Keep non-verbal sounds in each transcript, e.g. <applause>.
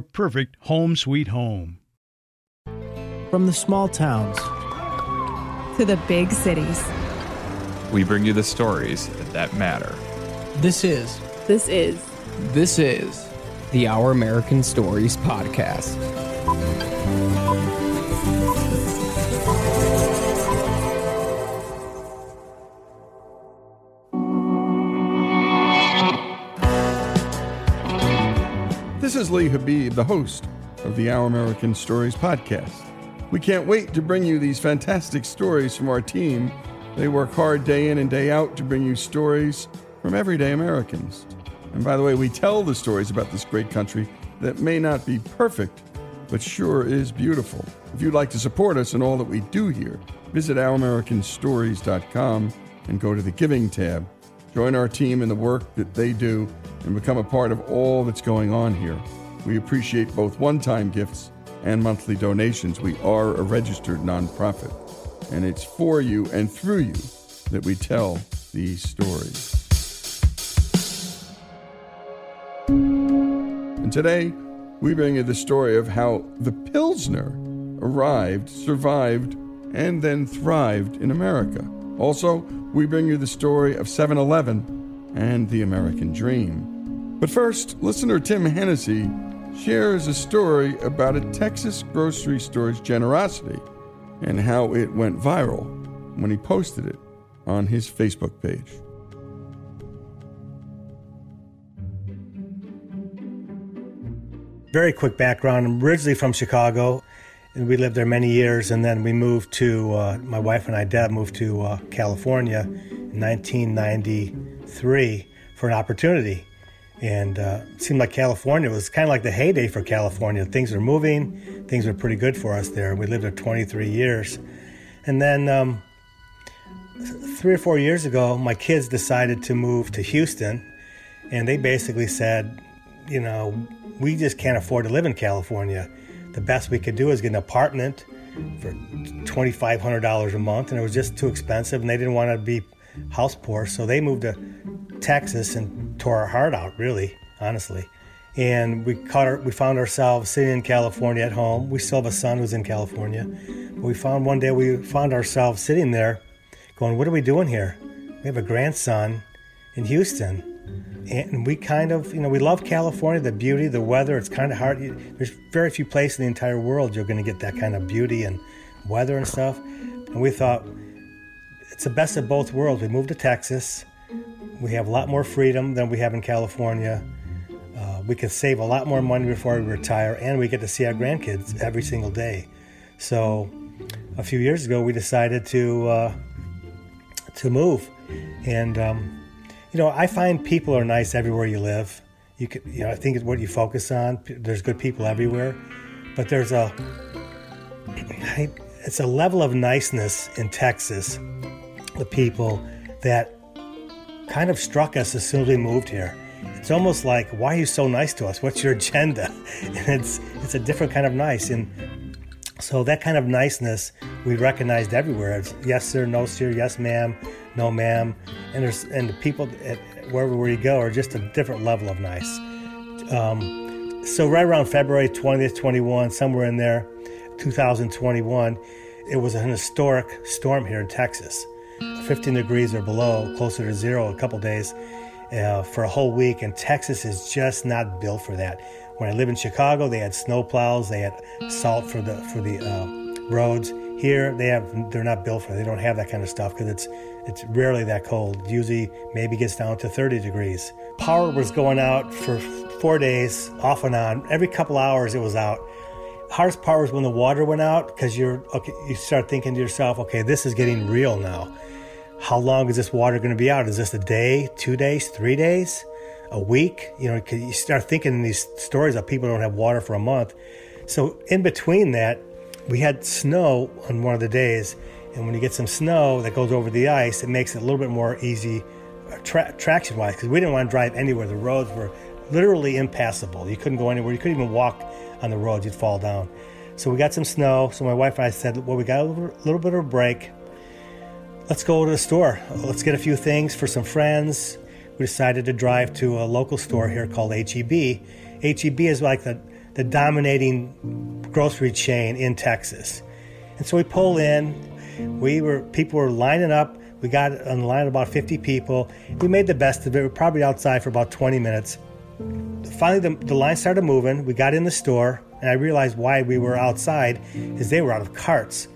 perfect home sweet home. From the small towns to the big cities, we bring you the stories that matter. This is. This is. This is the Our American Stories podcast. This is Lee Habeeb, the host of the Our American Stories podcast. We can't wait to bring you these fantastic stories from our team. They work hard day in and day out to bring you stories from everyday Americans. And by the way, we tell the stories about this great country that may not be perfect, but sure is beautiful. If you'd like to support us in all that we do here, visit ouramericanstories.com and go to the Giving tab. Join our team in the work that they do and become a part of all that's going on here. We appreciate both one time gifts and monthly donations. We are a registered nonprofit, and it's for you and through you that we tell these stories. And today, we bring you the story of how the Pilsner arrived, survived, and then thrived in America. Also, we bring you the story of 7 Eleven and the American Dream. But first, listener Tim Hennessy shares a story about a Texas grocery store's generosity and how it went viral when he posted it on his Facebook page. Very quick background. I'm originally from Chicago. and we lived there many years. And then we moved to uh, my wife and I, Deb, moved to uh, California in 1993 for an opportunity. And uh, it seemed like California was kind of like the heyday for California. Things were moving, things were pretty good for us there. We lived there 23 years. And then um, three or four years ago, my kids decided to move to Houston. And they basically said, you know, we just can't afford to live in California. The best we could do is get an apartment for $2,500 a month, and it was just too expensive, and they didn't want to be house poor. So they moved to Texas and tore our heart out, really, honestly. And we caught our, we found ourselves sitting in California at home. We still have a son who's in California. But we found one day we found ourselves sitting there going, What are we doing here? We have a grandson in Houston. And we kind of, you know, we love California, the beauty, the weather. It's kind of hard. There's very few places in the entire world you're going to get that kind of beauty and weather and stuff. And we thought, it's the best of both worlds. We moved to Texas. We have a lot more freedom than we have in California. Uh, we can save a lot more money before we retire, and we get to see our grandkids every single day. So, a few years ago, we decided to uh, to move, and um, you know, I find people are nice everywhere you live. You could, you know, I think it's what you focus on. There's good people everywhere, but there's a it's a level of niceness in Texas the people that kind of struck us as soon as we moved here. It's almost like, why are you so nice to us? What's your agenda? <laughs> And it's it's a different kind of nice. And so that kind of niceness we recognized everywhere. It's yes sir, no sir, yes ma'am, no ma'am. And there's and the people at wherever you go are just a different level of nice. Um, so right around February 20th, 21, somewhere in there, 2021, it was an historic storm here in Texas. 15 degrees or below, closer to zero a couple days uh, for a whole week. And Texas is just not built for that. When I lived in Chicago, they had snow plows, they had salt for the for the uh, roads. Here, they have they're not built for. It. They don't have that kind of stuff because it's it's rarely that cold. Usually, maybe gets down to 30 degrees. Power was going out for four days, off and on. Every couple hours, it was out hardest part was when the water went out because you're okay you start thinking to yourself okay this is getting real now how long is this water going to be out? Is this a day, two days, three days, a week? You know, you start thinking these stories of people don't have water for a month. So in between that, we had snow on one of the days, and when you get some snow that goes over the ice, it makes it a little bit more easy uh, tra- traction wise because we didn't want to drive anywhere. The roads were literally impassable. You couldn't go anywhere. You couldn't even walk on the road, You'd fall down. So we got some snow. So my wife and I said, well, we got a little, bit of a break let's go to the store. Let's get a few things for some friends. We decided to drive to a local store here called HEB. HEB is like the, the dominating grocery chain in Texas. And so we pull in. We were people were lining up. We got in the line about 50 people. We made the best of it. We were probably outside for about 20 minutes. Finally, the, the line started moving. We got in the store, and I realized why we were outside is they were out of carts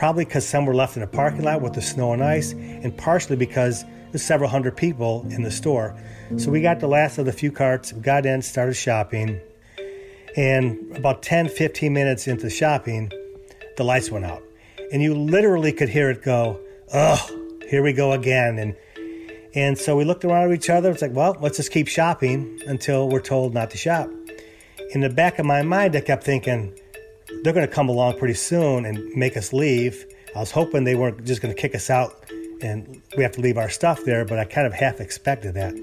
probably because some were left in the parking lot with the snow and ice, and partially because there's several hundred people in the store. So we got the last of the few carts, got in, started shopping, and about 10, 15 minutes into shopping, the lights went out. And you literally could hear it go, oh, here we go again. And and so we looked around at each other. It's like, well, let's just keep shopping until we're told not to shop. In the back of my mind, I kept thinking, they're going to come along pretty soon and make us leave. I was hoping they weren't just going to kick us out and we have to leave our stuff there, but I kind of half expected that.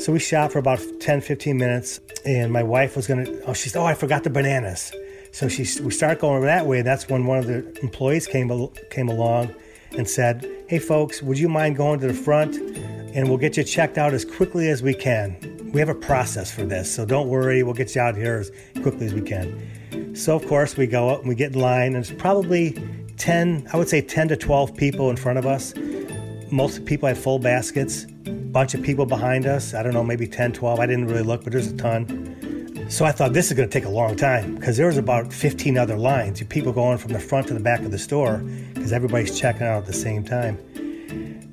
So we shot for about 10, 15 minutes, and my wife was going to, oh, she's, oh, I forgot the bananas. So she, we started going that way. That's when one of the employees came, came along and said, hey, folks, would you mind going to the front and we'll get you checked out as quickly as we can. We have a process for this, so don't worry, we'll get you out here as quickly as we can. So, of course, we go up and we get in line, and it's probably 10, I would say 10 to 12 people in front of us. Most people had full baskets, bunch of people behind us. I don't know, maybe 10, 12. I didn't really look, but there's a ton. So I thought this is going to take a long time because there was about 15 other lines, people going from the front to the back of the store because everybody's checking out at the same time.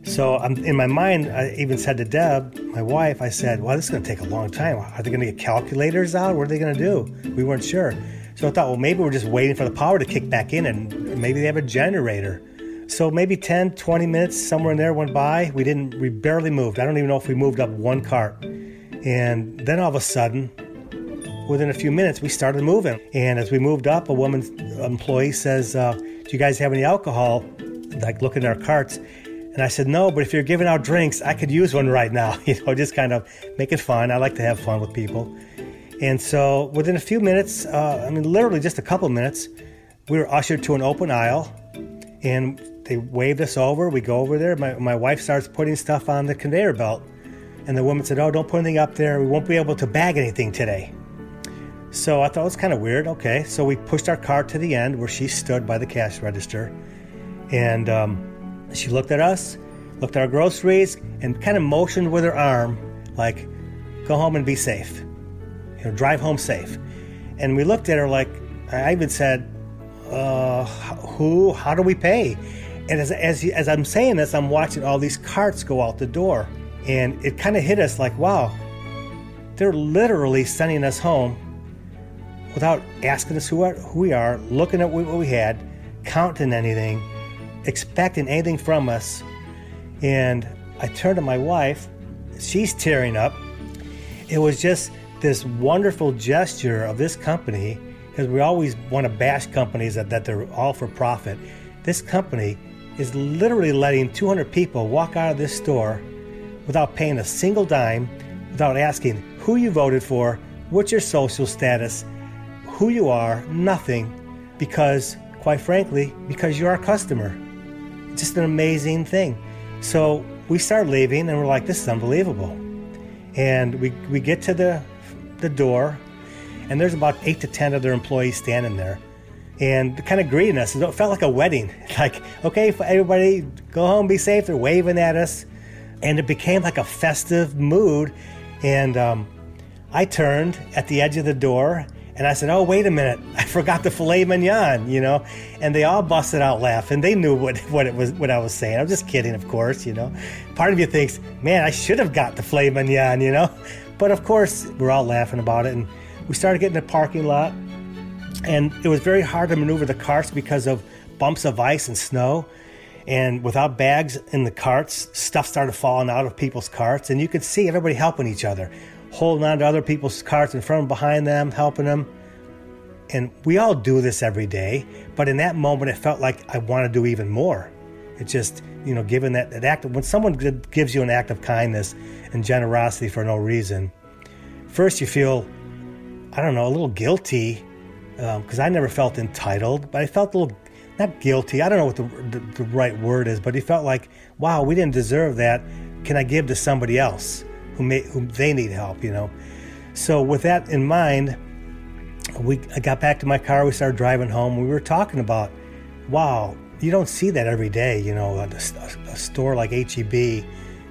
So I'm, in my mind, I even said to Deb, my wife, I said, well, this is going to take a long time. Are they going to get calculators out? What are they going to do? We weren't sure. So I thought, well, maybe we're just waiting for the power to kick back in and maybe they have a generator. So maybe 10, 20 minutes, somewhere in there went by. We didn't, we barely moved. I don't even know if we moved up one cart. And then all of a sudden, within a few minutes, we started moving. And as we moved up, a woman employee says, uh, Do you guys have any alcohol? Like looking at our carts. And I said, No, but if you're giving out drinks, I could use one right now. <laughs> You know, just kind of make it fun. I like to have fun with people. And so within a few minutes, uh, I mean, literally just a couple minutes, we were ushered to an open aisle and they waved us over. We go over there. My, my wife starts putting stuff on the conveyor belt. And the woman said, Oh, don't put anything up there. We won't be able to bag anything today. So I thought it was kind of weird. Okay. So we pushed our cart to the end where she stood by the cash register. And um, she looked at us, looked at our groceries, and kind of motioned with her arm, like, go home and be safe. You know, drive home safe. And we looked at her like, I even said, uh, who, how do we pay? And as, as, as I'm saying this, I'm watching all these carts go out the door. And it kind of hit us like, wow, they're literally sending us home without asking us who, are, who we are, looking at what we had, counting anything, expecting anything from us. And I turned to my wife, she's tearing up. It was just this wonderful gesture of this company, because we always want to bash companies that, that they're all for profit. This company is literally letting 200 people walk out of this store without paying a single dime, without asking who you voted for, what's your social status, who you are, nothing, because, quite frankly, because you're our customer. It's just an amazing thing. So we start leaving and we're like, this is unbelievable. And we, we get to the, the door, and there's about eight to 10 other employees standing there and kind of greeting us. It felt like a wedding. <laughs> Like, okay, everybody go home, be safe. They're waving at us and it became like a festive mood. And um, I turned at the edge of the door and I said, "Oh, wait a minute! <laughs> I forgot the filet mignon," you know. And they all busted out laughing. They knew what, <laughs> what it was, what I was saying. I'm just kidding, of course, you know. Part of you thinks, "Man, I should have got the filet mignon," you know. <laughs> But of course, we're all laughing about it, and we started getting in the parking lot, and it was very hard to maneuver the carts because of bumps of ice and snow and without bags in the carts, stuff started falling out of people's carts, and you could see everybody helping each other, holding on to other people's carts in front and behind them, helping them. And we all do this every day, but in that moment, it felt like I want to do even more. It just, you know, given that, that act, of, when someone gives you an act of kindness and generosity for no reason, first you feel, I don't know, a little guilty because um, I never felt entitled, but I felt a little not guilty. I don't know what the, the, the, right word is, but he felt like, wow, we didn't deserve that. Can I give to somebody else who may who they need help? You know. So with that in mind, we I got back to my car. We started driving home. We were talking about, wow, you don't see that every day. You know, a, a store like HEB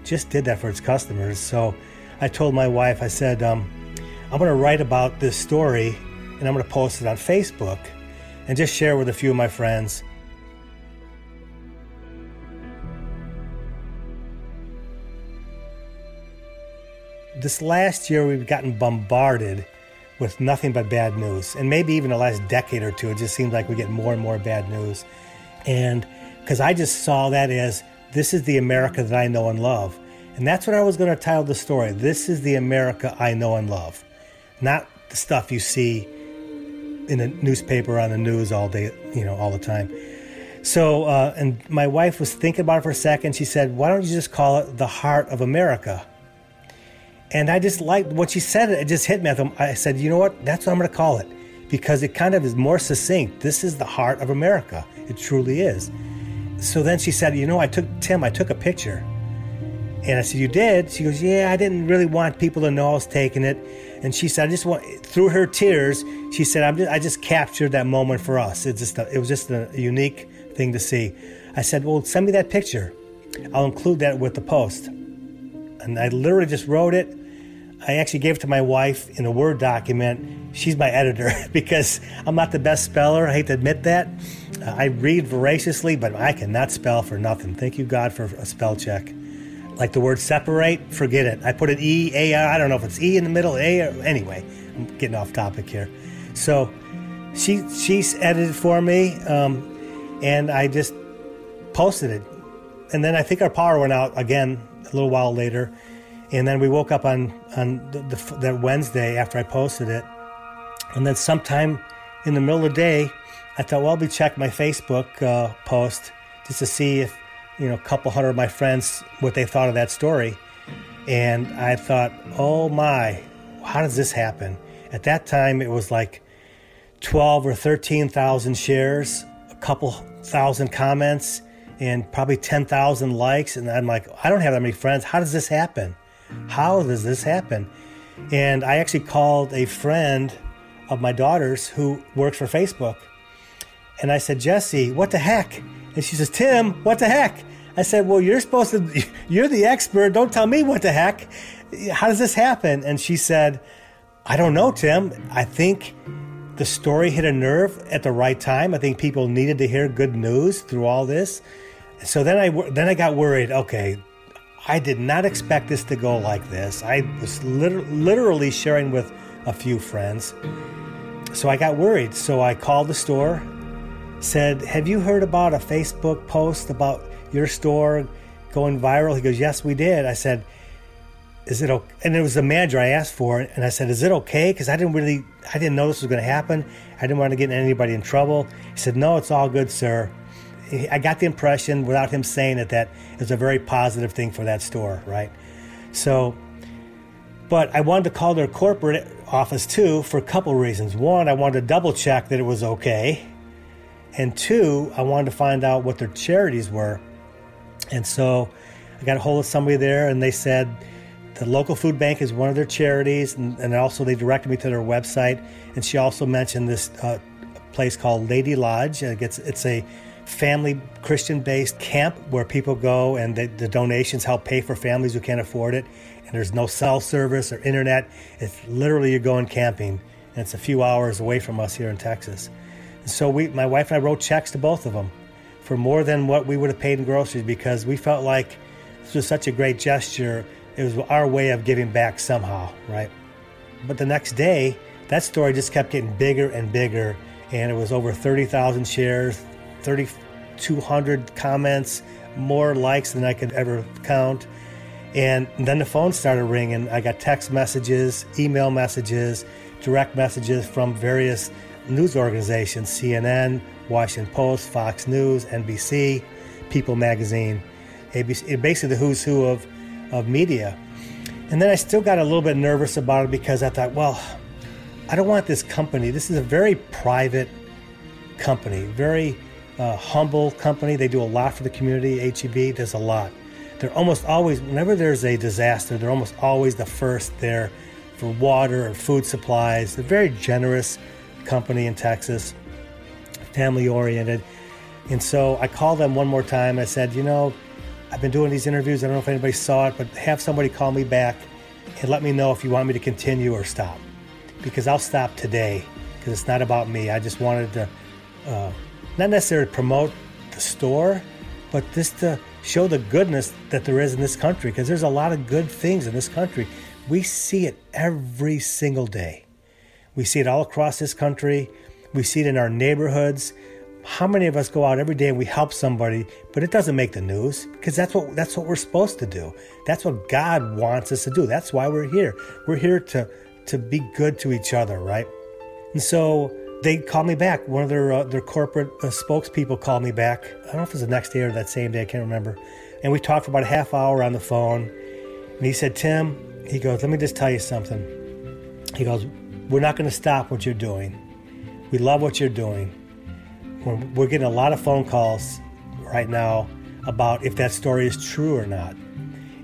just did that for its customers. So I told my wife, I said, um, I'm going to write about this story and I'm going to post it on Facebook and just share with a few of my friends. This last year, we've gotten bombarded with nothing but bad news. And maybe even the last decade or two, it just seems like we get more and more bad news. And because I just saw that as this is the America that I know and love. And that's what I was going to title the story. This is the America I know and love. Not the stuff you see in a newspaper on the news all day, you know, all the time. So, uh, and my wife was thinking about it for a second. She said, "Why don't you just call it the heart of America?" And I just liked what she said. It just hit me. I said, "You know what? That's what I'm going to call it." Because it kind of is more succinct. This is the heart of America. It truly is. So then she said, You know, I took, Tim, I took a picture. And I said, You did? She goes, Yeah, I didn't really want people to know I was taking it. And she said, I just want, through her tears, she said, I'm just, I just captured that moment for us. It, just a, it was just a unique thing to see. I said, Well, send me that picture. I'll include that with the post. And I literally just wrote it. I actually gave it to my wife in a Word document. She's my editor <laughs> because I'm not the best speller. I hate to admit that. Uh, I read voraciously, but I cannot spell for nothing. Thank you, God, for a spell check like the word separate, forget it. I put an E, A, I don't know if it's E in the middle, A, or, anyway, I'm getting off topic here. So she she's edited for me, um, and I just posted it. And then I think our power went out again a little while later, and then we woke up on on the, the, that Wednesday after I posted it, and then sometime in the middle of the day, I thought, well, I'll be check my Facebook uh, post just to see if you know a couple hundred of my friends what they thought of that story, and I thought, oh my, how does this happen? At that time, it was like 12 or 13,000 shares, a couple thousand comments, and probably 10,000 likes. And I'm like, I don't have that many friends. How does this happen? How does this happen? And I actually called a friend of my daughter's who works for Facebook. And I said, Jesse, what the heck? And she says, Tim, what the heck? I said, Well, you're supposed to, <laughs> you're the expert. Don't tell me what the heck. How does this happen? And she said, I don't know, Tim. I think the story hit a nerve at the right time. I think people needed to hear good news through all this. So then I then I got worried. Okay, I did not expect this to go like this. I was liter- literally sharing with a few friends. So I got worried. So I called the store, said, "Have you heard about a Facebook post about your store going viral?" He goes, "Yes, we did." I said, is it okay? And it was the manager I asked for, and I said, "Is it okay?" Because I didn't really, I didn't know this was going to happen. I didn't want to get anybody in trouble. He said, "No, it's all good, sir." I got the impression, without him saying it, that it was a very positive thing for that store, right? So, but I wanted to call their corporate office too for a couple reasons. One, I wanted to double check that it was okay, and two, I wanted to find out what their charities were. And so, I got a hold of somebody there, and they said the local food bank is one of their charities, and, and also they directed me to their website. And she also mentioned this uh, place called Laity Lodge. It's, it's a family Christian based camp where people go and the, the donations help pay for families who can't afford it. And there's no cell service or internet. It's literally you're going camping, and it's a few hours away from us here in Texas. And so we, my wife and I wrote checks to both of them for more than what we would have paid in groceries because we felt like this was such a great gesture it was our way of giving back somehow, right? But the next day, that story just kept getting bigger and bigger, and it was over 30,000 shares, 3,200 comments, more likes than I could ever count. And then the phone started ringing. I got text messages, email messages, direct messages from various news organizations CNN, Washington Post, Fox News, NBC, People Magazine, ABC, eh, basically the who's who of of media. And then I still got a little bit nervous about it because I thought, well, I don't want this company. This is a very private company, very uh, humble company. They do a lot for the community. HEB does a lot. They're almost always, whenever there's a disaster, they're almost always the first there for water and food supplies. They're very generous company in Texas, family oriented. And so I called them one more time. I said, you know, I've been doing these interviews. I don't know if anybody saw it, but have somebody call me back and let me know if you want me to continue or stop. Because I'll stop today because it's not about me. I just wanted to uh, not necessarily promote the store, but just to show the goodness that there is in this country because there's a lot of good things in this country. We see it every single day. We see it all across this country. We see it in our neighborhoods how many of us go out every day and we help somebody but it doesn't make the news because that's what that's what we're supposed to do that's what god wants us to do that's why we're here we're here to to be good to each other right and so they called me back. One of their uh, their corporate uh, spokespeople called me back. I don't know if it was the next day or that same day i can't remember. And we talked for about a half hour on the phone. And he said tim he goes let me just tell you something. He goes we're not going to stop what you're doing. We love what you're doing. We're, we're getting a lot of phone calls right now about if that story is true or not.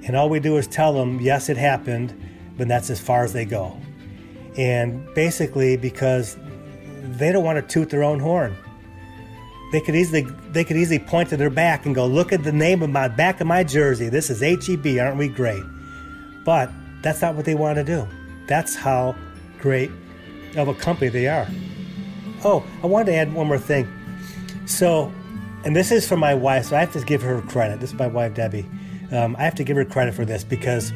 And all we do is tell them, yes, it happened, but that's as far as they go. And basically, because they don't want to toot their own horn. They could easily they could easily point to their back and go, look at the name of my back of my jersey. This is HEB, aren't we great? But that's not what they want to do. That's how great of a company they are. Oh, I wanted to add one more thing. So, and this is for my wife, so I have to give her credit. This is my wife, Debbie. Um, I have to give her credit for this because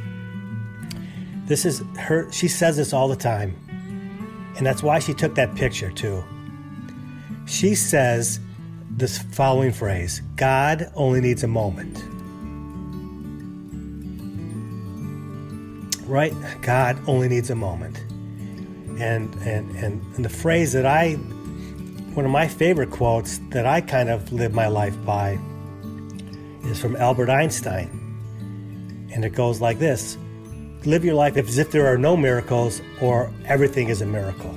this is her, she says this all the time. And that's why she took that picture too. She says this following phrase God only needs a moment. Right? God only needs a moment. And, and, and, and the phrase that I, one of my favorite quotes that I kind of live my life by is from Albert Einstein. And it goes like this Live your life as if there are no miracles or everything is a miracle.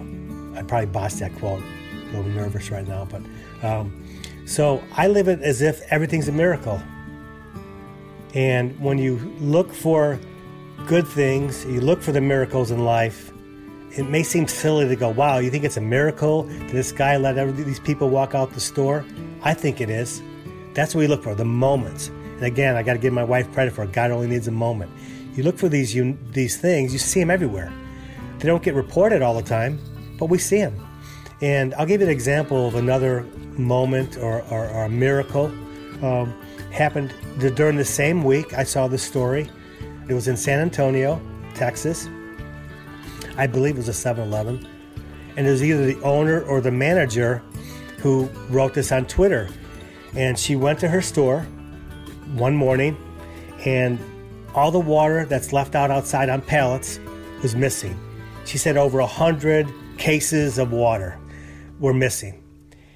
I probably bossed that quote. A little nervous right now, but um, so I live it as if everything's a miracle. And when you look for good things, you look for the miracles in life, it may seem silly to go, wow, you think it's a miracle that this guy let these people walk out the store? I think it is. That's what we look for, the moments. And again, I got to give my wife credit for it. God only needs a moment. You look for these, these things, you see them everywhere. They don't get reported all the time, but we see them. And I'll give you an example of another moment or, or, or a miracle. Um, happened during the same week I saw the story. It was in San Antonio, Texas. I believe it was a 7 Eleven. And it was either the owner or the manager who wrote this on Twitter. And she went to her store one morning, and all the water that's left out outside on pallets was missing. She said over 100 cases of water were missing.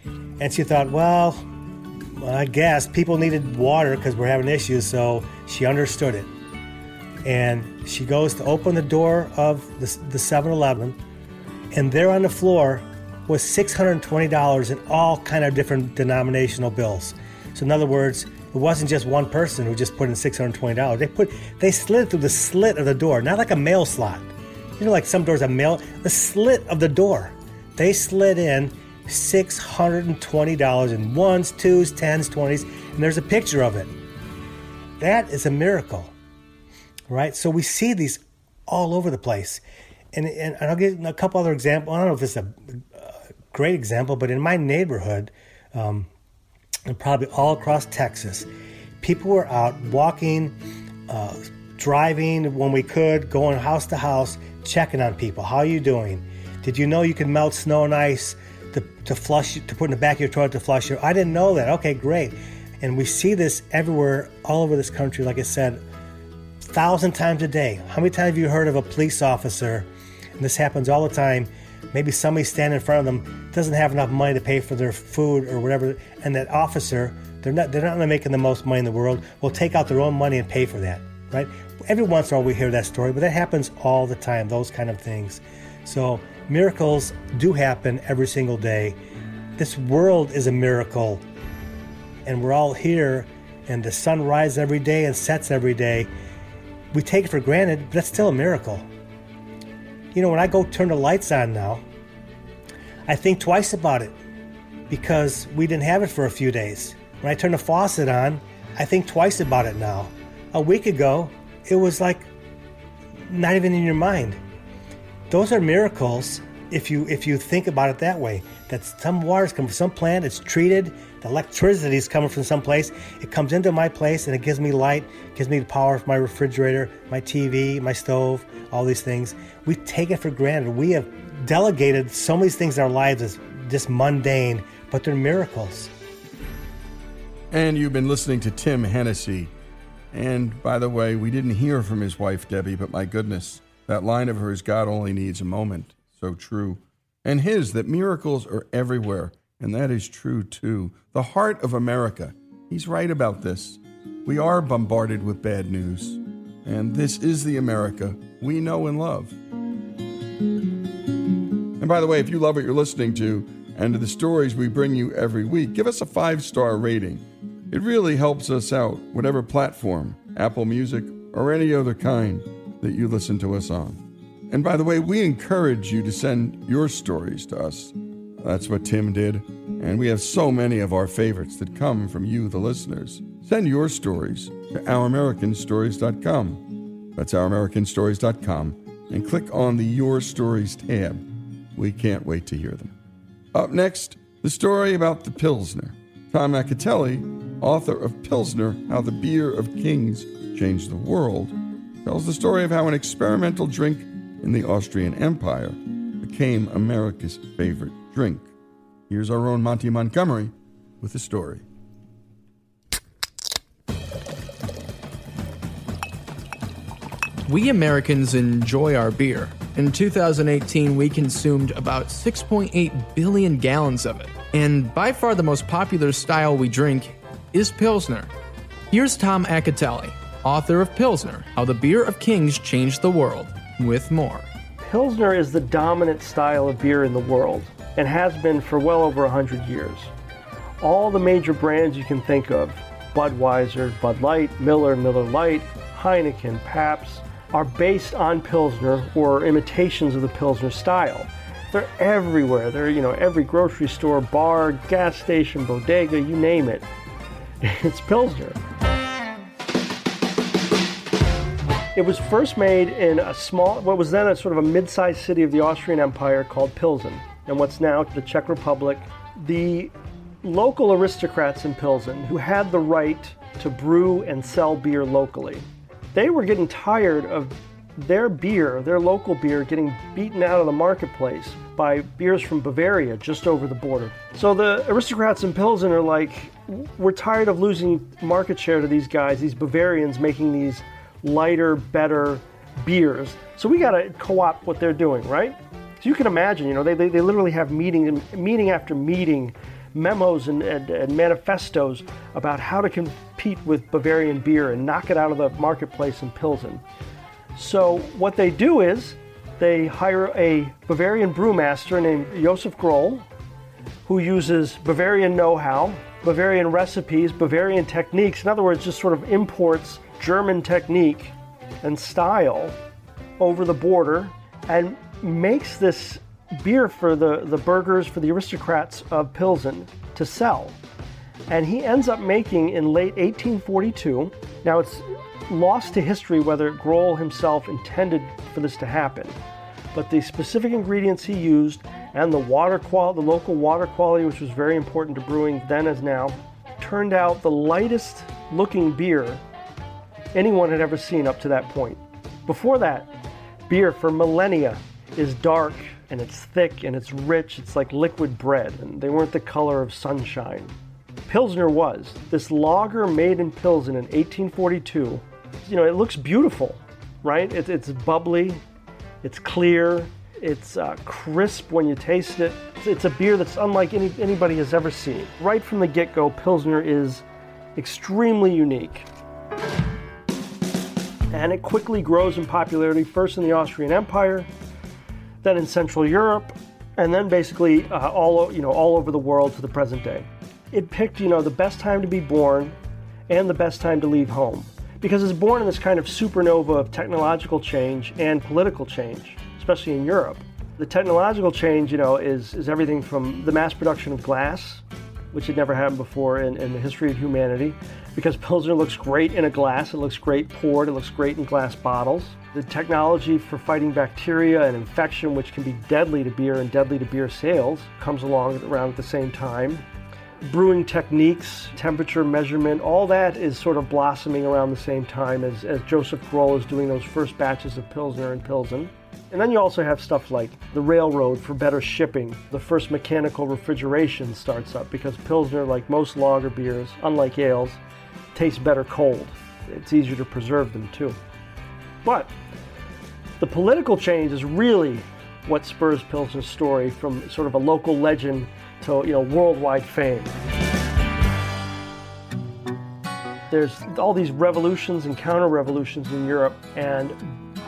And she thought, well, I guess people needed water because we're having issues, so she understood it and she goes to open the door of the 7-Eleven, and there on the floor was $620 in all kind of different denominational bills. So in other words, it wasn't just one person who just put in $620. They put they slid through the slit of the door, not like a mail slot. You know, like some doors have mail, the slit of the door. They slid in $620 in ones, twos, tens, twenties, and there's a picture of it. That is a miracle right? So we see these all over the place. And, and, I'll give a couple other examples. I don't know if this is a, a great example, but in my neighborhood, um, and probably all across Texas, people were out walking, uh, driving when we could, going house to house, checking on people. How are you doing? Did you know you can melt snow and ice to, to flush, to put in the back of your toilet to flush your? I didn't know that. Okay, great. And we see this everywhere, all over this country. Like I said, thousand times a day. How many times have you heard of a police officer, and this happens all the time, maybe somebody standing in front of them doesn't have enough money to pay for their food or whatever, and that officer, they're not they're not making the most money in the world, will take out their own money and pay for that, right? Every once in a while we hear that story, but that happens all the time, those kind of things. So miracles do happen every single day. This world is a miracle. And we're all here and the sun rises every day and sets every day we take it for granted, but that's still a miracle. You know, when I go turn the lights on now, I think twice about it because we didn't have it for a few days. When I turn the faucet on, I think twice about it now. A week ago, it was like not even in your mind. Those are miracles if you if you think about it that way. That some water's come from some plant, it's treated, the electricity is coming from someplace. It comes into my place and it gives me light, gives me the power of my refrigerator, my TV, my stove, all these things. We take it for granted. We have delegated so many things in our lives as just mundane, but they're miracles. And you've been listening to Tim Hennessy. And by the way, we didn't hear from his wife, Debbie, but my goodness, that line of hers, God only needs a moment. So true. And his, that miracles are everywhere. And that is true too. The heart of America. He's right about this. We are bombarded with bad news. And this is the America we know and love. And by the way, if you love what you're listening to and to the stories we bring you every week, give us a five star rating. It really helps us out, whatever platform, Apple Music, or any other kind that you listen to us on. And by the way, we encourage you to send your stories to us that's what Tim did. And we have so many of our favorites that come from you, the listeners. Send your stories to OurAmericanStories.com. That's OurAmericanStories.com. And click on the Your Stories tab. We can't wait to hear them. Up next, the story about the Pilsner. Tom Acitelli, author of Pilsner How the Beer of Kings Changed the World, tells the story of how an experimental drink in the Austrian Empire became America's favorite drink. Here's our own Monty Montgomery with the story. We Americans enjoy our beer. In 2018, we consumed about 6.8 billion gallons of it. And by far the most popular style we drink is Pilsner. Here's Tom Acitelli, author of Pilsner How the Beer of Kings Changed the World, with more. Pilsner is the dominant style of beer in the world and has been for well over 100 years. All the major brands you can think of Budweiser, Bud Light, Miller, Miller Lite, Heineken, Pabst are based on Pilsner or imitations of the Pilsner style. They're everywhere. They're, you know, every grocery store, bar, gas station, bodega, you name it. <laughs> It's Pilsner. It was first made in a small, what was then a sort of a mid-sized city of the Austrian Empire called Pilsen, and what's now the Czech Republic. The local aristocrats in Pilsen who had the right to brew and sell beer locally they were getting tired of their beer, their local beer, getting beaten out of the marketplace by beers from Bavaria just over the border. So the aristocrats in Pilsen are like, we're tired of losing market share to these guys, these Bavarians making these lighter, better beers. So we got to co-opt what they're doing, right? So you can imagine, you know, they, they, they literally have meeting meeting after meeting memos and, and, and, manifestos about how to compete with Bavarian beer and knock it out of the marketplace in Pilsen. So what they do is they hire a Bavarian brewmaster named Josef Groll, who uses Bavarian know-how, Bavarian recipes, Bavarian techniques. In other words, just sort of imports German technique and style over the border and makes this beer for the, the burghers, for the aristocrats of Pilsen to sell. And he ends up making in late 1842. Now it's lost to history whether Groll himself intended for this to happen, but the specific ingredients he used and the water quality, the local water quality, which was very important to brewing then as now, turned out the lightest looking beer anyone had ever seen up to that point. Before that, beer for millennia is dark and it's thick and it's rich. It's like liquid bread, and they weren't the color of sunshine. Pilsner was. This lager made in Pilsen in 1842, you know, it looks beautiful, right? It, it's bubbly, it's clear, it's uh, crisp when you taste it. It's, it's a beer that's unlike any, anybody has ever seen. Right from the get go, Pilsner is extremely unique. And it quickly grows in popularity, first in the Austrian Empire, then in Central Europe, and then basically uh, all you know all over the world to the present day. It picked you know the best time to be born and the best time to leave home because it's born in this kind of supernova of technological change and political change, especially in Europe. The technological change, you know, is, is everything from the mass production of glass, which had never happened before in, in the history of humanity, because Pilsner looks great in a glass, it looks great poured, it looks great in glass bottles. The technology for fighting bacteria and infection, which can be deadly to beer and deadly to beer sales, comes along around at the same time. Brewing techniques, temperature measurement, all that is sort of blossoming around the same time as, as Joseph Groll is doing those first batches of Pilsner and Pilsen. And then you also have stuff like the railroad for better shipping. The first mechanical refrigeration starts up because Pilsner, like most lager beers, unlike ales, tastes better cold. It's easier to preserve them too. But the political change is really what spurs Pilsner's story from sort of a local legend to you know worldwide fame. There's all these revolutions and counter-revolutions in Europe, and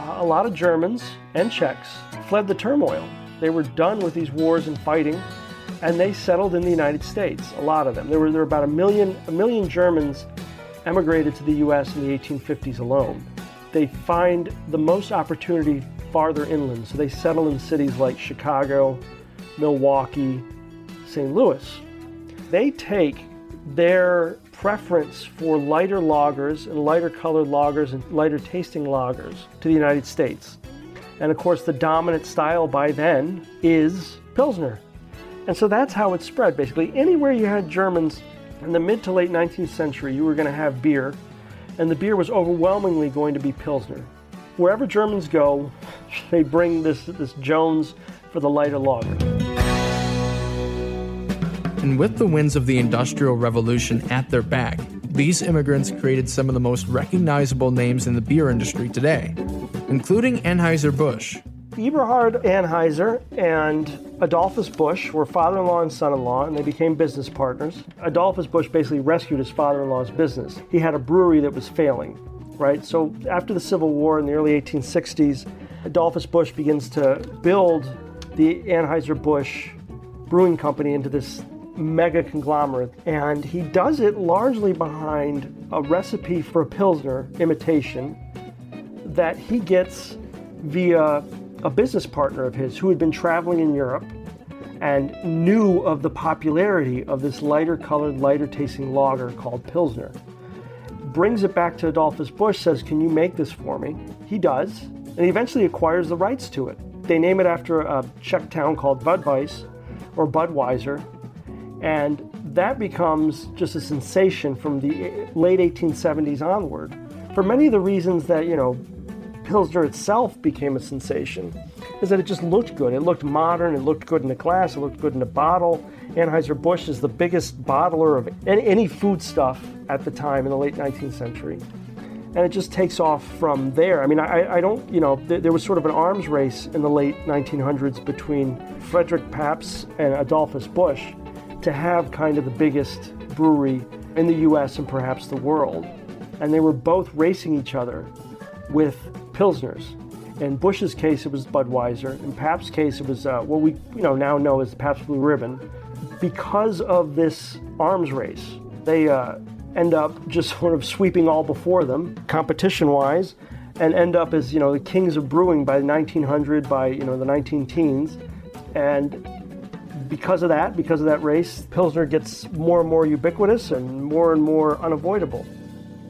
Uh, a lot of Germans and Czechs fled the turmoil. They were done with these wars and fighting, and they settled in the United States. A lot of them. There were there were about a million a million Germans emigrated to the U.S. in the 1850s alone. They find the most opportunity farther inland, so they settle in cities like Chicago, Milwaukee, St. Louis. They take their preference for lighter lagers and lighter colored lagers and lighter tasting lagers to the United States. And of course, the dominant style by then is Pilsner. And so that's how it spread basically. Anywhere you had Germans in the mid to late 19th century, you were going to have beer, and the beer was overwhelmingly going to be Pilsner. Wherever Germans go, <laughs> they bring this, this Jones for the lighter lager. And with the winds of the Industrial Revolution at their back, these immigrants created some of the most recognizable names in the beer industry today, including Anheuser-Busch. Eberhard Anheuser and Adolphus Busch were father in law and son in law, and they became business partners. Adolphus Busch basically rescued his father in law's business. He had a brewery that was failing, right? So after the Civil War in the early 1860s, Adolphus Busch begins to build the Anheuser-Busch Brewing Company into this mega conglomerate. And he does it largely behind a recipe for a Pilsner imitation that he gets via a business partner of his who had been traveling in Europe and knew of the popularity of this lighter colored, lighter tasting lager called Pilsner. Brings it back to Adolphus Busch, says, Can you make this for me? He does, and he eventually acquires the rights to it. They name it after a Czech town called Budweis or Budweiser, and that becomes just a sensation from the late 1870s onward. For many of the reasons that, you know, Pilsner itself became a sensation is that it just looked good. It looked modern, it looked good in a glass, it looked good in a bottle. Anheuser-Busch is the biggest bottler of any, food stuff at the time in the late 19th century. And it just takes off from there. I mean, I, I don't, you know, th- there was sort of an arms race in the late 1900s between Frederick Pabst and Adolphus Busch to have kind of the biggest brewery in the US and perhaps the world. And they were both racing each other with Pilsners. In Busch's case, it was Budweiser. In Pabst's case, it was uh, what we you know now know as the Pabst Blue Ribbon. Because of this arms race, they uh, end up just <laughs> sort of sweeping all before them, competition-wise, and end up as you know the kings of brewing by 1900, by you know the 19 teens, and because of that, because of that race, Pilsner gets more and more ubiquitous and more and more unavoidable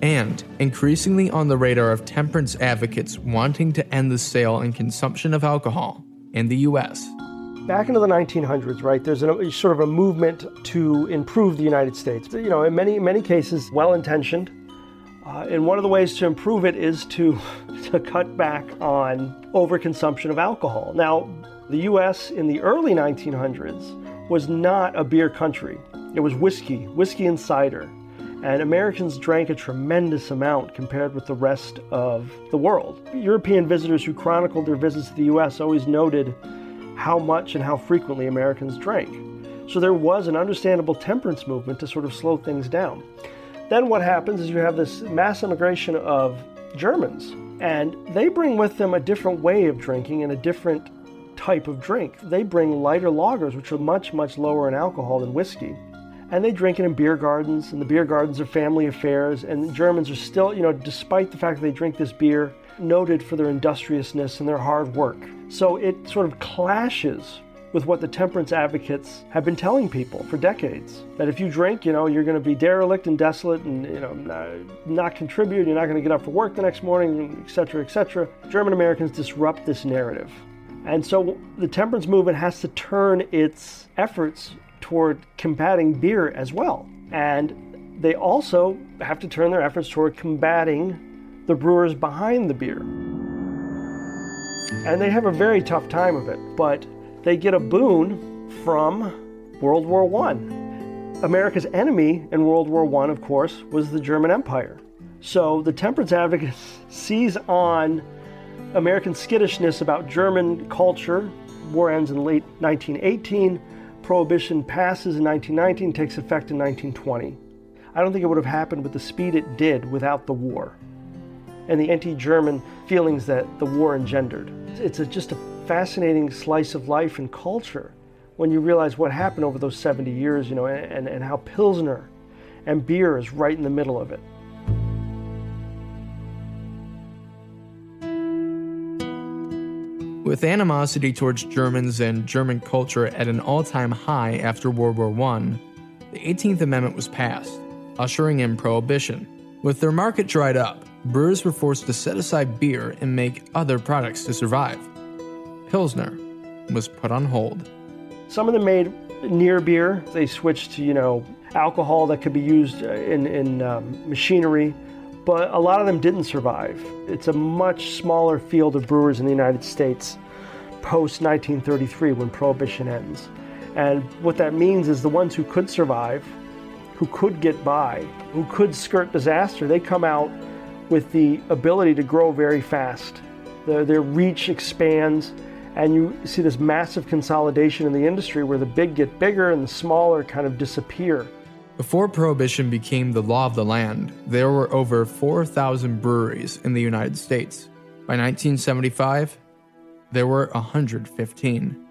and increasingly on the radar of temperance advocates wanting to end the sale and consumption of alcohol in the US. Back into the 1900s, right, there's a, sort of a movement to improve the United States. You know, in many, many cases, well intentioned. Uh, and one of the ways to improve it is to, <laughs> to cut back on overconsumption of alcohol. Now, the US in the early 1900s was not a beer country, it was whiskey, whiskey and cider and Americans drank a tremendous amount compared with the rest of the world. European visitors who chronicled their visits to the US always noted how much and how frequently Americans drank. So there was an understandable temperance movement to sort of slow things down. Then what happens is you have this mass immigration of Germans, and they bring with them a different way of drinking and a different type of drink. They bring lighter lagers, which are much, much lower in alcohol than whiskey and they drink it in beer gardens, and the beer gardens are family affairs. And Germans are still, you know, despite the fact that they drink this beer, noted for their industriousness and their hard work. So it sort of clashes with what the temperance advocates have been telling people for decades. That if you drink, you know, you're going to be derelict and desolate and, you know, uh, not contribute, you're not going to get up for work the next morning, etc., etc. German Americans disrupt this narrative. And so the temperance movement has to turn its efforts toward combating beer as well. And they also have to turn their efforts toward combating the brewers behind the beer. And they have a very tough time of it, but they get a boon from World War I. America's enemy in World War I, of course, was the German Empire. So the temperance advocates <laughs> seize on American skittishness about German culture. War ends in late 1918 Prohibition passes in 1919, takes effect in 1920. I don't think it would have happened with the speed it did without the war and the anti German feelings that the war engendered. It's a, just a fascinating slice of life and culture when you realize what happened over those 70 years, you know, and, and how Pilsner and beer is right in the middle of it. With animosity towards Germans and German culture at an all time high after World War I, the 18th Amendment was passed, ushering in prohibition. With their market dried up, brewers were forced to set aside beer and make other products to survive. Pilsner was put on hold. Some of them made near beer. They switched to, you know, alcohol that could be used in, in um, machinery but a lot of them didn't survive. It's a much smaller field of brewers in the United States post 1933 when Prohibition ends. And what that means is the ones who could survive, who could get by, who could skirt disaster, they come out with the ability to grow very fast. Their, their reach expands, and you see this massive consolidation in the industry where the big get bigger and the smaller kind of disappear. Before Prohibition became the law of the land, there were over 4,000 breweries in the United States. By 1975, there were 115.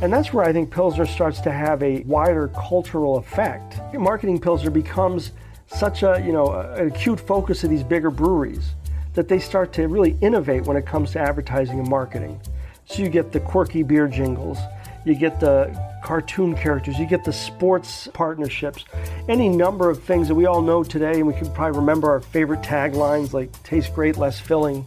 And that's where I think Pilsner starts to have a wider cultural effect. Marketing Pilsner becomes such a, you know, an acute focus of these bigger breweries that they start to really innovate when it comes to advertising and marketing. So you get the quirky beer jingles, you get the cartoon characters, you get the sports partnerships, any number of things that we all know today, and we can probably remember our favorite taglines like taste great, less filling,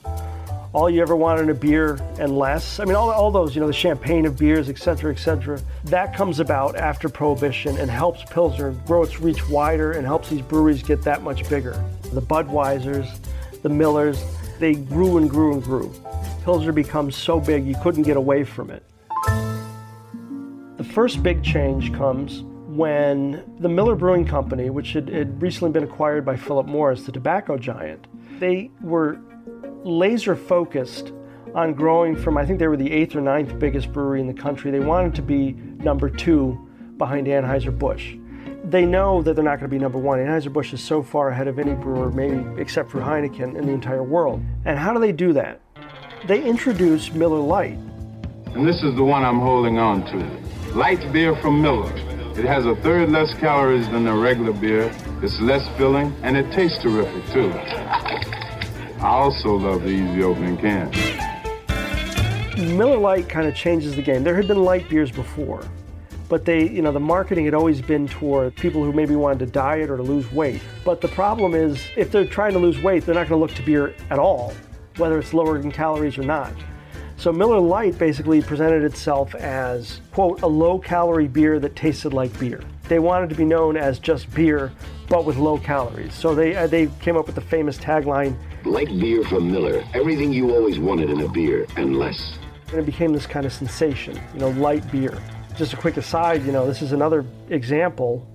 all you ever wanted in a beer and less. I mean, all, all those, you know, the champagne of beers, et cetera, et cetera. That comes about after Prohibition and helps Pilsner grow its reach wider and helps these breweries get that much bigger. The Budweisers, the Millers, they grew and grew and grew. Pilsner becomes so big you couldn't get away from it. The first big change comes when the Miller Brewing Company, which had, had recently been acquired by Philip Morris, the tobacco giant, they were laser focused on growing from, I think they were the eighth or ninth biggest brewery in the country. They wanted to be number two behind Anheuser-Busch. They know that they're not going to be number one. Anheuser-Busch is so far ahead of any brewer, maybe except for Heineken, in the entire world. And how do they do that? They introduce Miller Lite. And this is the one I'm holding on to. Light beer from Miller. It has a third less calories than a regular beer. It's less filling, and it tastes terrific, too. I also love the easy opening can. Miller Lite kind of changes the game. There had been light beers before, but they, you know, the marketing had always been toward people who maybe wanted to diet or to lose weight. But the problem is, if they're trying to lose weight, they're not going to look to beer at all, whether it's lower in calories or not. So Miller Lite basically presented itself as, quote, a low calorie beer that tasted like beer. They wanted to be known as just beer, but with low calories. So they, uh, they came up with the famous tagline Light beer from Miller, everything you always wanted in a beer, and less. And it became this kind of sensation, you know, light beer. Just a quick aside, you know, this is another example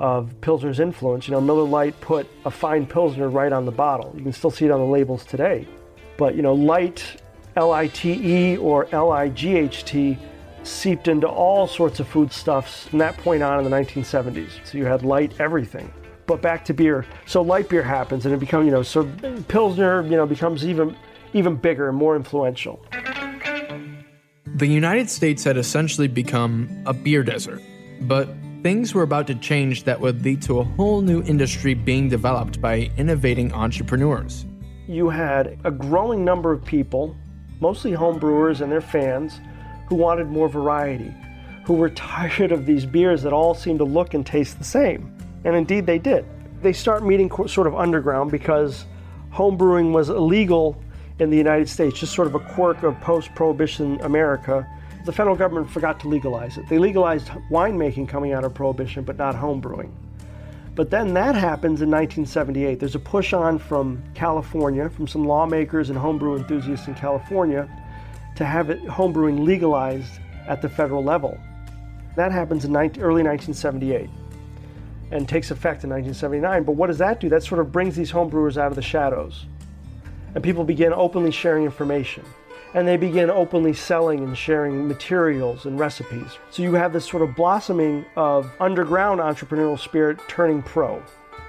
of Pilsner's influence. You know, Miller Lite put a fine Pilsner right on the bottle. You can still see it on the labels today. But, you know, light, L I T E or L I G H T, seeped into all sorts of foodstuffs from that point on in the 1970s. So you had light everything. But back to beer. So light beer happens and it becomes, you know, so Pilsner, you know, becomes even even bigger and more influential. The United States had essentially become a beer desert, but things were about to change that would lead to a whole new industry being developed by innovating entrepreneurs. You had a growing number of people, mostly home brewers and their fans, who wanted more variety, who were <laughs> tired of these beers that all seemed to look and taste the same. And indeed they did. They start meeting sort of underground because home brewing was illegal in the United States, just sort of a quirk of post prohibition America. The federal government forgot to legalize it. They legalized winemaking coming out of prohibition, but not home brewing. But then that happens in 1978. There's a push on from California, from some lawmakers and homebrew enthusiasts in California, to have it, homebrewing legalized at the federal level. That happens in 19, early 1978 and takes effect in 1979. But what does that do? That sort of brings these homebrewers out of the shadows. And people begin openly sharing information. And they begin openly selling and sharing materials and recipes. So you have this sort of blossoming of underground entrepreneurial spirit turning pro.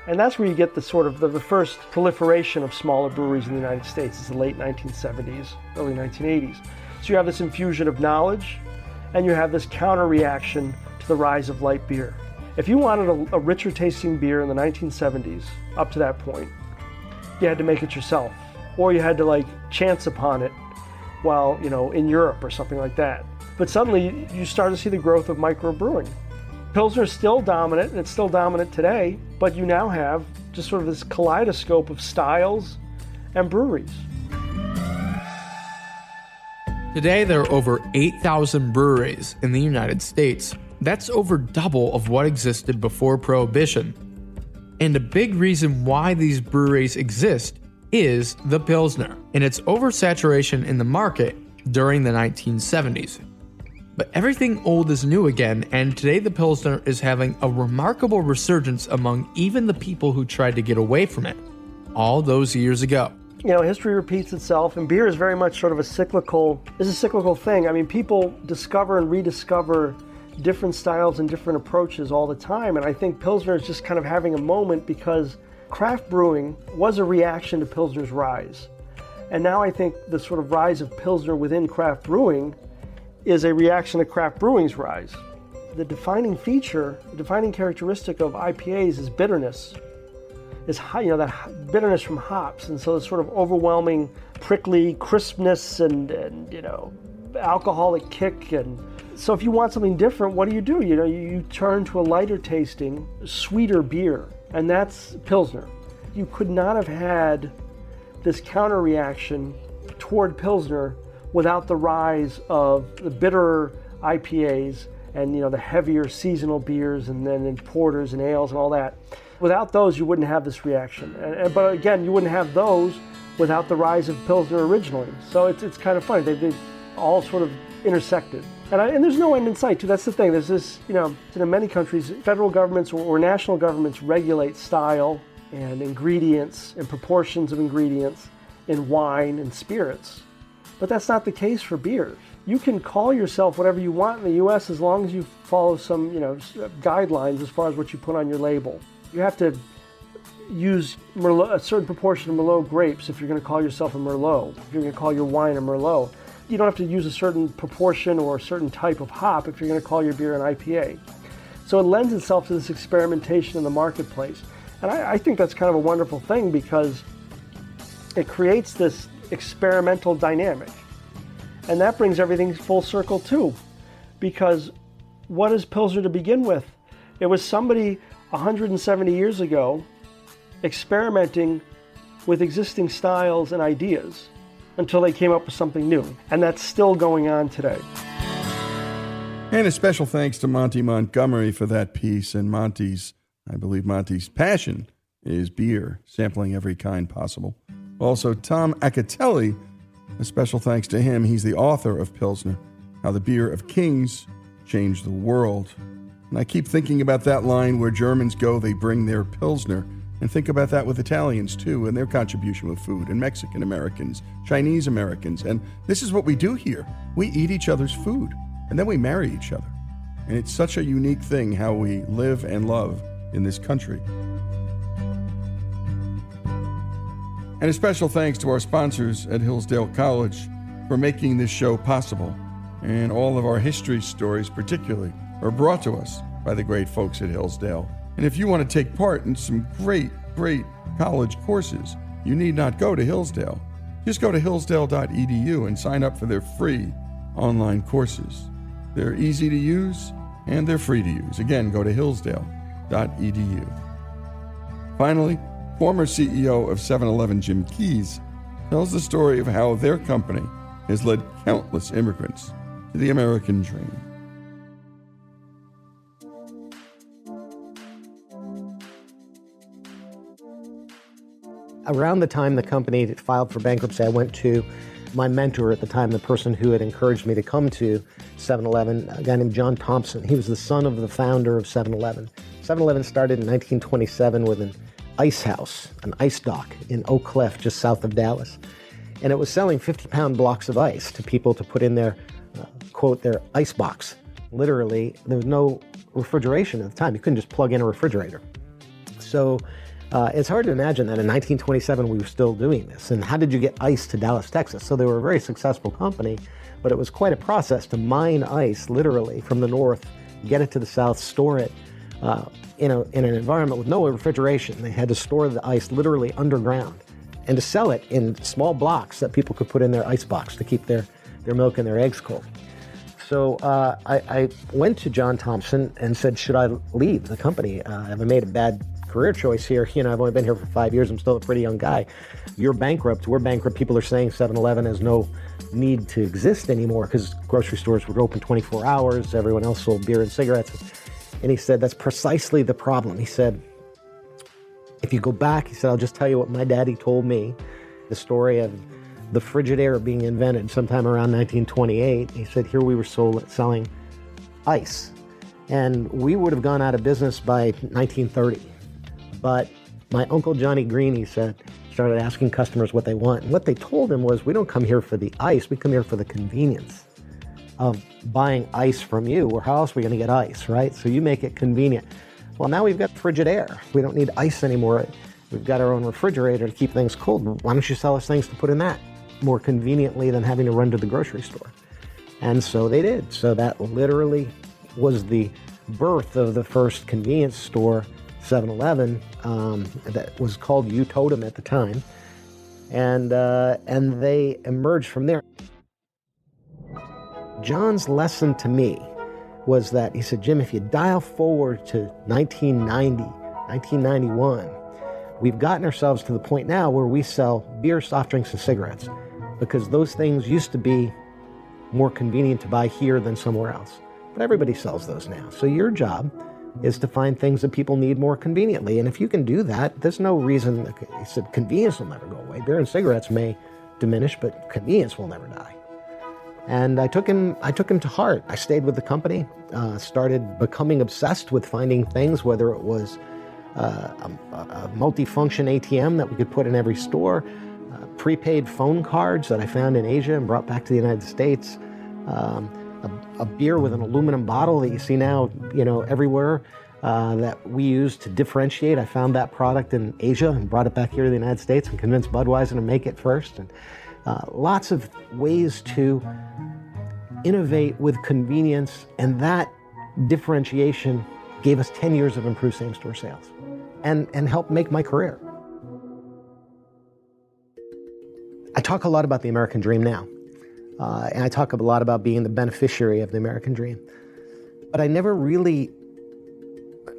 And that's where you get the sort of the, the first proliferation of smaller breweries in the United States. It's the late 1970s, early 1980s. So you have this infusion of knowledge, and you have this counter reaction to the rise of light beer. If you wanted a, a, richer tasting beer in the 1970s, up to that point, you had to make it yourself, or you had to like chance upon it while, you know, in Europe or something like that. But suddenly you start to see the growth of microbrewing. Pilsner's still dominant, and it's still dominant today, but you now have just sort of this kaleidoscope of styles and breweries. Today, there are over 8,000 breweries in the United States. That's over double of what existed before Prohibition. And a big reason why these breweries exist is the Pilsner and its oversaturation in the market during the 1970s. But everything old is new again, and today the Pilsner is having a remarkable resurgence among even the people who tried to get away from it all those years ago. You know, history repeats itself, and beer is very much sort of a cyclical. Is a cyclical thing. I mean, people discover and rediscover different styles and different approaches all the time, and I think Pilsner is just kind of having a moment because craft brewing was a reaction to Pilsner's rise, and now I think the sort of rise of Pilsner within craft brewing is a reaction to craft brewing's rise. The defining feature, the defining characteristic of IPAs is bitterness. Is high, you know, that bitterness from hops, and so this sort of overwhelming, prickly crispness and, and you know, alcoholic kick. And so, if you want something different, what do you do? You know, you, you turn to a lighter tasting, sweeter beer, and that's Pilsner. You could not have had this counter reaction toward Pilsner without the rise of the bitter IPAs and you know the heavier seasonal beers and then and porters and ales and all that. Without those, you wouldn't have this reaction. And, and, but again, you wouldn't have those without the rise of Pilsner originally. So it's, it's kind of funny. They've, they've all sort of intersected. And, I, and, there's no end in sight, too. That's the thing. There's this, you know, in many countries, federal governments or, or national governments regulate style and ingredients and proportions of ingredients in wine and spirits. But that's not the case for beers. You can call yourself whatever you want in the U.S. as long as you follow some, you know, guidelines as far as what you put on your label. You have to use Merlot, a certain proportion of Merlot grapes if you're going to call yourself a Merlot. If you're going to call your wine a Merlot, you don't have to use a certain proportion or a certain type of hop if you're going to call your beer an IPA. So it lends itself to this experimentation in the marketplace. And I, I think that's kind of a wonderful thing because it creates this experimental dynamic. And that brings everything full circle too. Because what is Pilsner to begin with? It was somebody 170 years ago experimenting with existing styles and ideas until they came up with something new. And that's still going on today. And a special thanks to Monty Montgomery for that piece. And Monty's, I believe Monty's passion is beer, sampling every kind possible. Also, Tom Acitelli, a special thanks to him. He's the author of Pilsner How the Beer of Kings Changed the World. And I keep thinking about that line where Germans go, they bring their Pilsner. And think about that with Italians too, and their contribution with food, and Mexican Americans, Chinese Americans. And this is what we do here we eat each other's food, and then we marry each other. And it's such a unique thing how we live and love in this country. And a special thanks to our sponsors at Hillsdale College for making this show possible. And all of our history stories, particularly, are brought to us by the great folks at Hillsdale. And if you want to take part in some great, great college courses, you need not go to Hillsdale. Just go to hillsdale.edu and sign up for their free online courses. They're easy to use and they're free to use. Again, go to hillsdale.edu. Finally, Former CEO of 7 Eleven, Jim Keyes, tells the story of how their company has led countless immigrants to the American dream. Around the time the company filed for bankruptcy, I went to my mentor at the time, the person who had encouraged me to come to 7 Eleven, a guy named John Thompson. He was the son of the founder of 7 Eleven. 7 Eleven started in 1927 with an ice house, an ice dock in Oak Cliff, just south of Dallas. And it was selling 50 pound blocks of ice to people to put in their, uh, quote, their ice box. Literally, there was no refrigeration at the time. You couldn't just plug in a refrigerator. So uh, it's hard to imagine that in 1927 we were still doing this. And how did you get ice to Dallas, Texas? So they were a very successful company, but it was quite a process to mine ice literally from the north, get it to the south, store it. Uh, in, a, in an environment with no refrigeration. They had to store the ice literally underground and to sell it in small blocks that people could put in their ice box to keep their, their milk and their eggs cold. So uh, I, I, went to John Thompson and said, Should I leave the company? Uh, have I made a bad career choice here? You know, I've only been here for five years. I'm still a pretty young guy. You're bankrupt. We're bankrupt. People are saying 7 Eleven has no need to exist anymore because grocery stores were open 24 hours. Everyone else sold beer and cigarettes. And he said, That's precisely the problem. He said, If you go back, he said, I'll just tell you what my daddy told me the story of the Frigidaire being invented sometime around 1928. He said here we were sold, selling ice. And we would have gone out of business by 1930. But my uncle Johnny Green, he said, started asking customers what they want. And what they told him was, we don't come here for the ice, we come here for the convenience of buying ice from you, or how else are we going to get ice, right? So you make it convenient. Well, now we've got Frigidaire. We don't need ice anymore. We've got our own refrigerator to keep things cold. Why don't you sell us things to put in that more conveniently than having to run to the grocery store? And so they did. So that literally was the birth of the first convenience store, 7 Eleven, um, that was called U-Totem at the time. And, uh, and they emerged from there. John's lesson to me was that he said, Jim, if you dial forward to 1990, 1991, we've gotten ourselves to the point now where we sell beer, soft drinks, and cigarettes because those things used to be more convenient to buy here than somewhere else. But everybody sells those now. So your job is to find things that people need more conveniently. And if you can do that, there's no reason, he said, convenience will never go away. Beer and cigarettes may diminish, but convenience will never die. And I took him, I took him to heart. I stayed with the company, uh, started becoming obsessed with finding things, whether it was uh, a, a multifunction ATM that we could put in every store, uh, prepaid phone cards that I found in Asia and brought back to the United States, um, a, beer with an aluminum bottle that you see now, you know, everywhere. Uh, that we use to differentiate. I found that product in Asia and brought it back here to the United States and convinced Budweiser to make it first. And uh, lots of ways to innovate with convenience, and that differentiation gave us 10 years of improved same store sales and, and helped make my career. I talk a lot about the American dream now, uh, and I talk a lot about being the beneficiary of the American dream. But I never really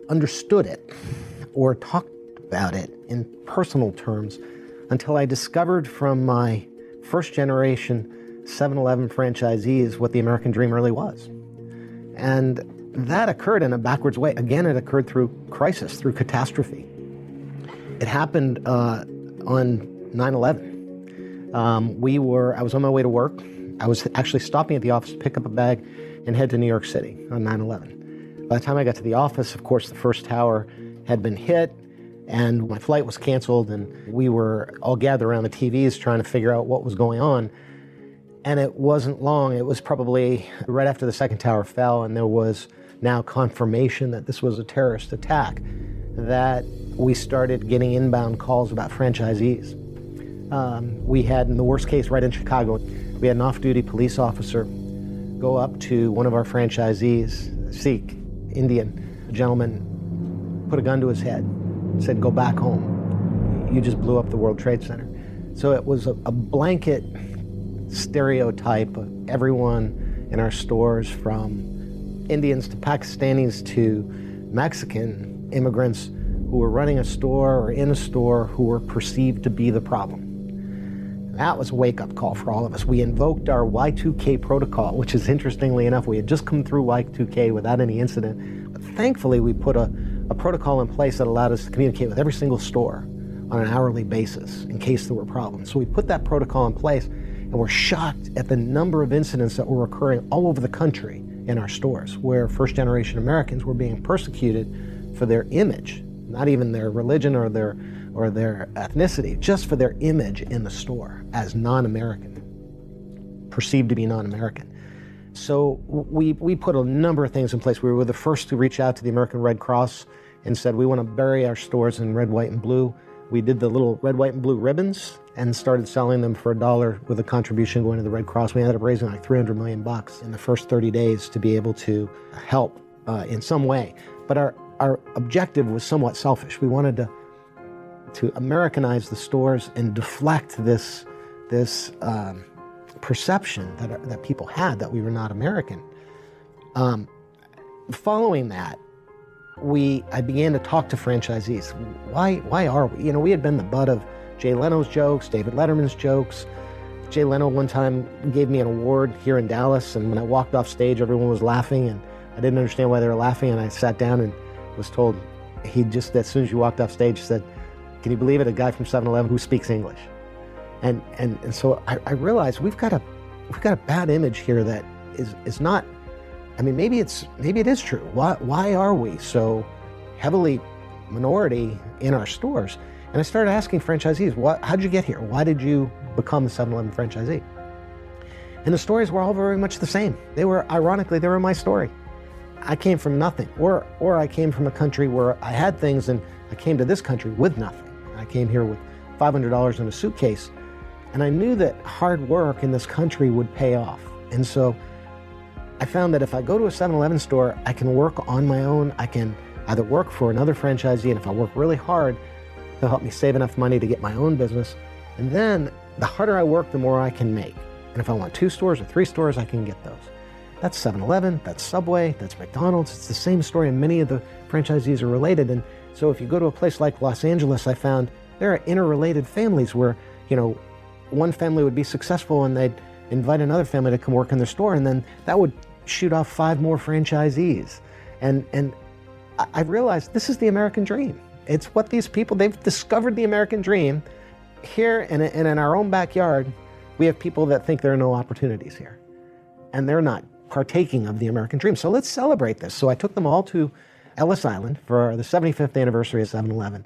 understood it or talked about it in personal terms until I discovered from my first generation 7 Eleven franchisees what the American dream really was. And that occurred in a backwards way. Again, it occurred through crisis, through catastrophe. It happened uh, on 9 11. Um, we were, I was on my way to work. I was actually stopping at the office to pick up a bag and head to New York City on 9 11. By the time I got to the office, of course, the first tower had been hit and my flight was canceled and we were all gathered around the TVs trying to figure out what was going on. And it wasn't long. It was probably right after the second tower fell and there was now confirmation that this was a terrorist attack that we started getting inbound calls about franchisees. Um, we had, in the worst case, right in Chicago, we had an off-duty police officer go up to one of our franchisees, Sikh, Indian gentleman, put a gun to his head, said, go back home. You just blew up the World Trade Center. So it was a, a blanket stereotype of everyone in our stores from Indians to Pakistanis to Mexican immigrants who were running a store or in a store who were perceived to be the problem. That was a wake up call for all of us. We invoked our Y2K protocol, which is interestingly enough, we had just come through Y2K without any incident. But thankfully, we put a a protocol in place that allowed us to communicate with every single store on an hourly basis in case there were problems. So we put that protocol in place and we're shocked at the number of incidents that were occurring all over the country in our stores where first generation Americans were being persecuted for their image, not even their religion or their or their ethnicity, just for their image in the store as non-American, perceived to be non-American. So we, we put a number of things in place. We were the first to reach out to the American Red Cross and said, we want to bury our stores in red, white, and blue. We did the little red, white, and blue ribbons and started selling them for a dollar with a contribution going to the Red Cross. We ended up raising like 300 million bucks in the first 30 days to be able to help uh, in some way. But our, our objective was somewhat selfish. We wanted to, to Americanize the stores and deflect this, this um, perception that, that people had that we were not American. Um, following that, we I began to talk to franchisees. Why why are we? You know, we had been the butt of Jay Leno's jokes, David Letterman's jokes. Jay Leno one time gave me an award here in Dallas, and when I walked off stage, everyone was laughing, and I didn't understand why they were laughing. And I sat down and was told he just as soon as you walked off stage said, "Can you believe it? A guy from 7-Eleven who speaks English." And, and, and so I, I realized we've got a, we've got a bad image here that is, is not, I mean, maybe it's, maybe it is true. Why, why are we so heavily minority in our stores? And I started asking franchisees, what, how'd you get here? Why did you become a 7-Eleven franchisee? And the stories were all very much the same. They were, ironically, they were my story. I came from nothing, or, or I came from a country where I had things and I came to this country with nothing. I came here with $500 in a suitcase, and I knew that hard work in this country would pay off. And so I found that if I go to a 7 Eleven store, I can work on my own. I can either work for another franchisee, and if I work really hard, they'll help me save enough money to get my own business. And then the harder I work, the more I can make. And if I want two stores or three stores, I can get those. That's 7 Eleven, that's Subway, that's McDonald's. It's the same story, and many of the franchisees are related. And so if you go to a place like Los Angeles, I found there are interrelated families where, you know, one family would be successful and they'd invite another family to come work in their store, and then that would shoot off five more franchisees. And, and I realized this is the American dream. It's what these people, they've discovered the American dream. Here and in, in our own backyard, we have people that think there are no opportunities here. And they're not partaking of the American dream. So let's celebrate this. So I took them all to Ellis Island for the 75th anniversary of 7 Eleven.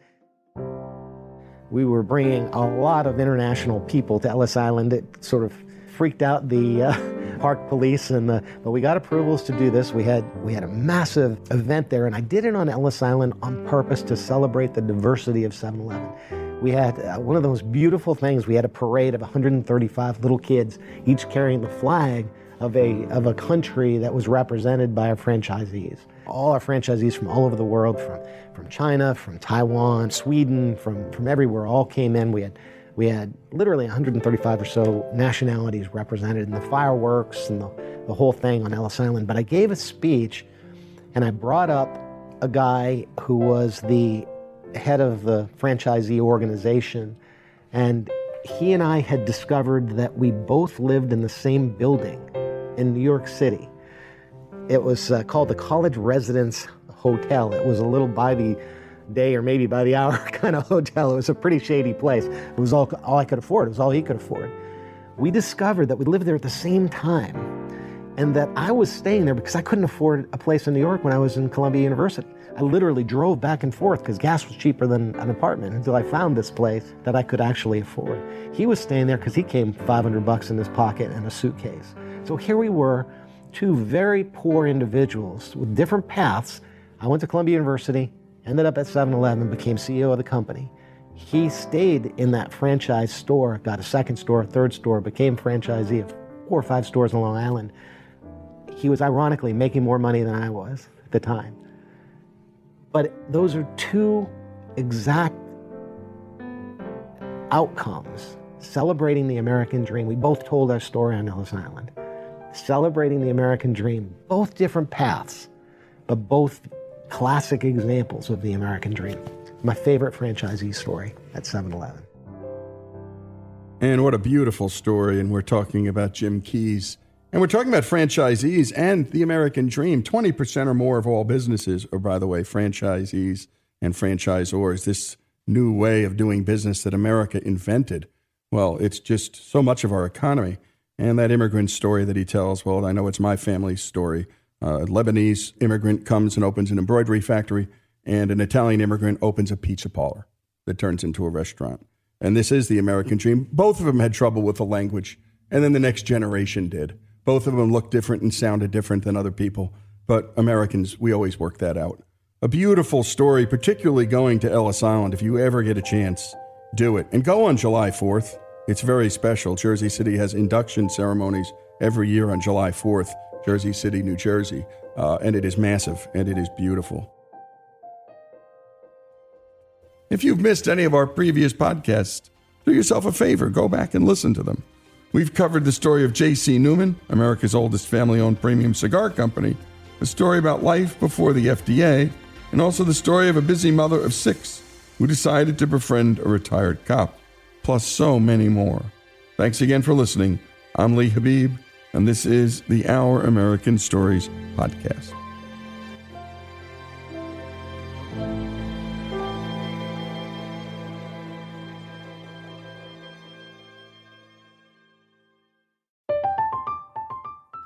We were bringing a lot of international people to Ellis Island. It sort of freaked out the uh, <laughs> park police, and the, but we got approvals to do this. We had we had a massive event there, and I did it on Ellis Island on purpose to celebrate the diversity of 7-Eleven. We had uh, one of those beautiful things. We had a parade of 135 little kids, each carrying the flag of a, of a country that was represented by our franchisees. All our franchisees from all over the world, from, from China, from Taiwan, Sweden, from, from everywhere, all came in. We had, we had literally 135 or so nationalities represented in the fireworks and the, the whole thing on Ellis Island. But I gave a speech and I brought up a guy who was the head of the franchisee organization. And he and I had discovered that we both lived in the same building in New York City. It was uh, called the College Residence Hotel. It was a little by the day or maybe by the <laughs> hour kind of hotel. It was a pretty shady place. It was all, all I could afford. It was all he could afford. We discovered that we lived there at the same time and that I was staying there because I couldn't afford a place in New York when I was in Columbia University. I literally drove back and forth because gas was cheaper than an apartment until I found this place that I could actually afford. He was staying there because he came 500 bucks in his pocket and a suitcase. So here we were, two very poor individuals with different paths. I went to Columbia University, ended up at 7 Eleven, became CEO of the company. He stayed in that franchise store, got a second store, a third store, became franchisee of four or five stores on Long Island. He was ironically making more money than I was at the time. But those are two exact outcomes celebrating the American dream. We both told our story on Ellis Island celebrating the American dream. Both different paths, but both classic examples of the American dream. My favorite franchisee story at 7 Eleven. And what a beautiful story. And we're talking about Jim Keyes. And we're talking about franchisees and the American dream. 20% or more of all businesses are, by the way, franchisees and franchisors. This new way of doing business that America invented. Well, it's just so much of our economy. And that immigrant story that he tells, well, I know it's my family's story. A Lebanese immigrant comes and opens an embroidery factory, and an Italian immigrant opens a pizza parlor that turns into a restaurant. And this is the American dream. Both of them had trouble with the language, and then the next generation did. Both of them looked different and sounded different than other people, but Americans, we always work that out. A beautiful story, particularly going to Ellis Island. If you ever get a chance, do it. And go on July 4th. It's very special. Jersey City has induction ceremonies every year on July 4th, Jersey City, New Jersey, uh, and it is massive and it is beautiful. If you've missed any of our previous podcasts, do yourself a favor, go back and listen to them. We've covered the story of J.C. Newman, America's oldest family owned premium cigar company, a story about life before the FDA, and also the story of a busy mother of six who decided to befriend a retired cop plus so many more. Thanks again for listening. I'm Lee Habeeb, and this is the Our American Stories podcast.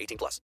18 plus.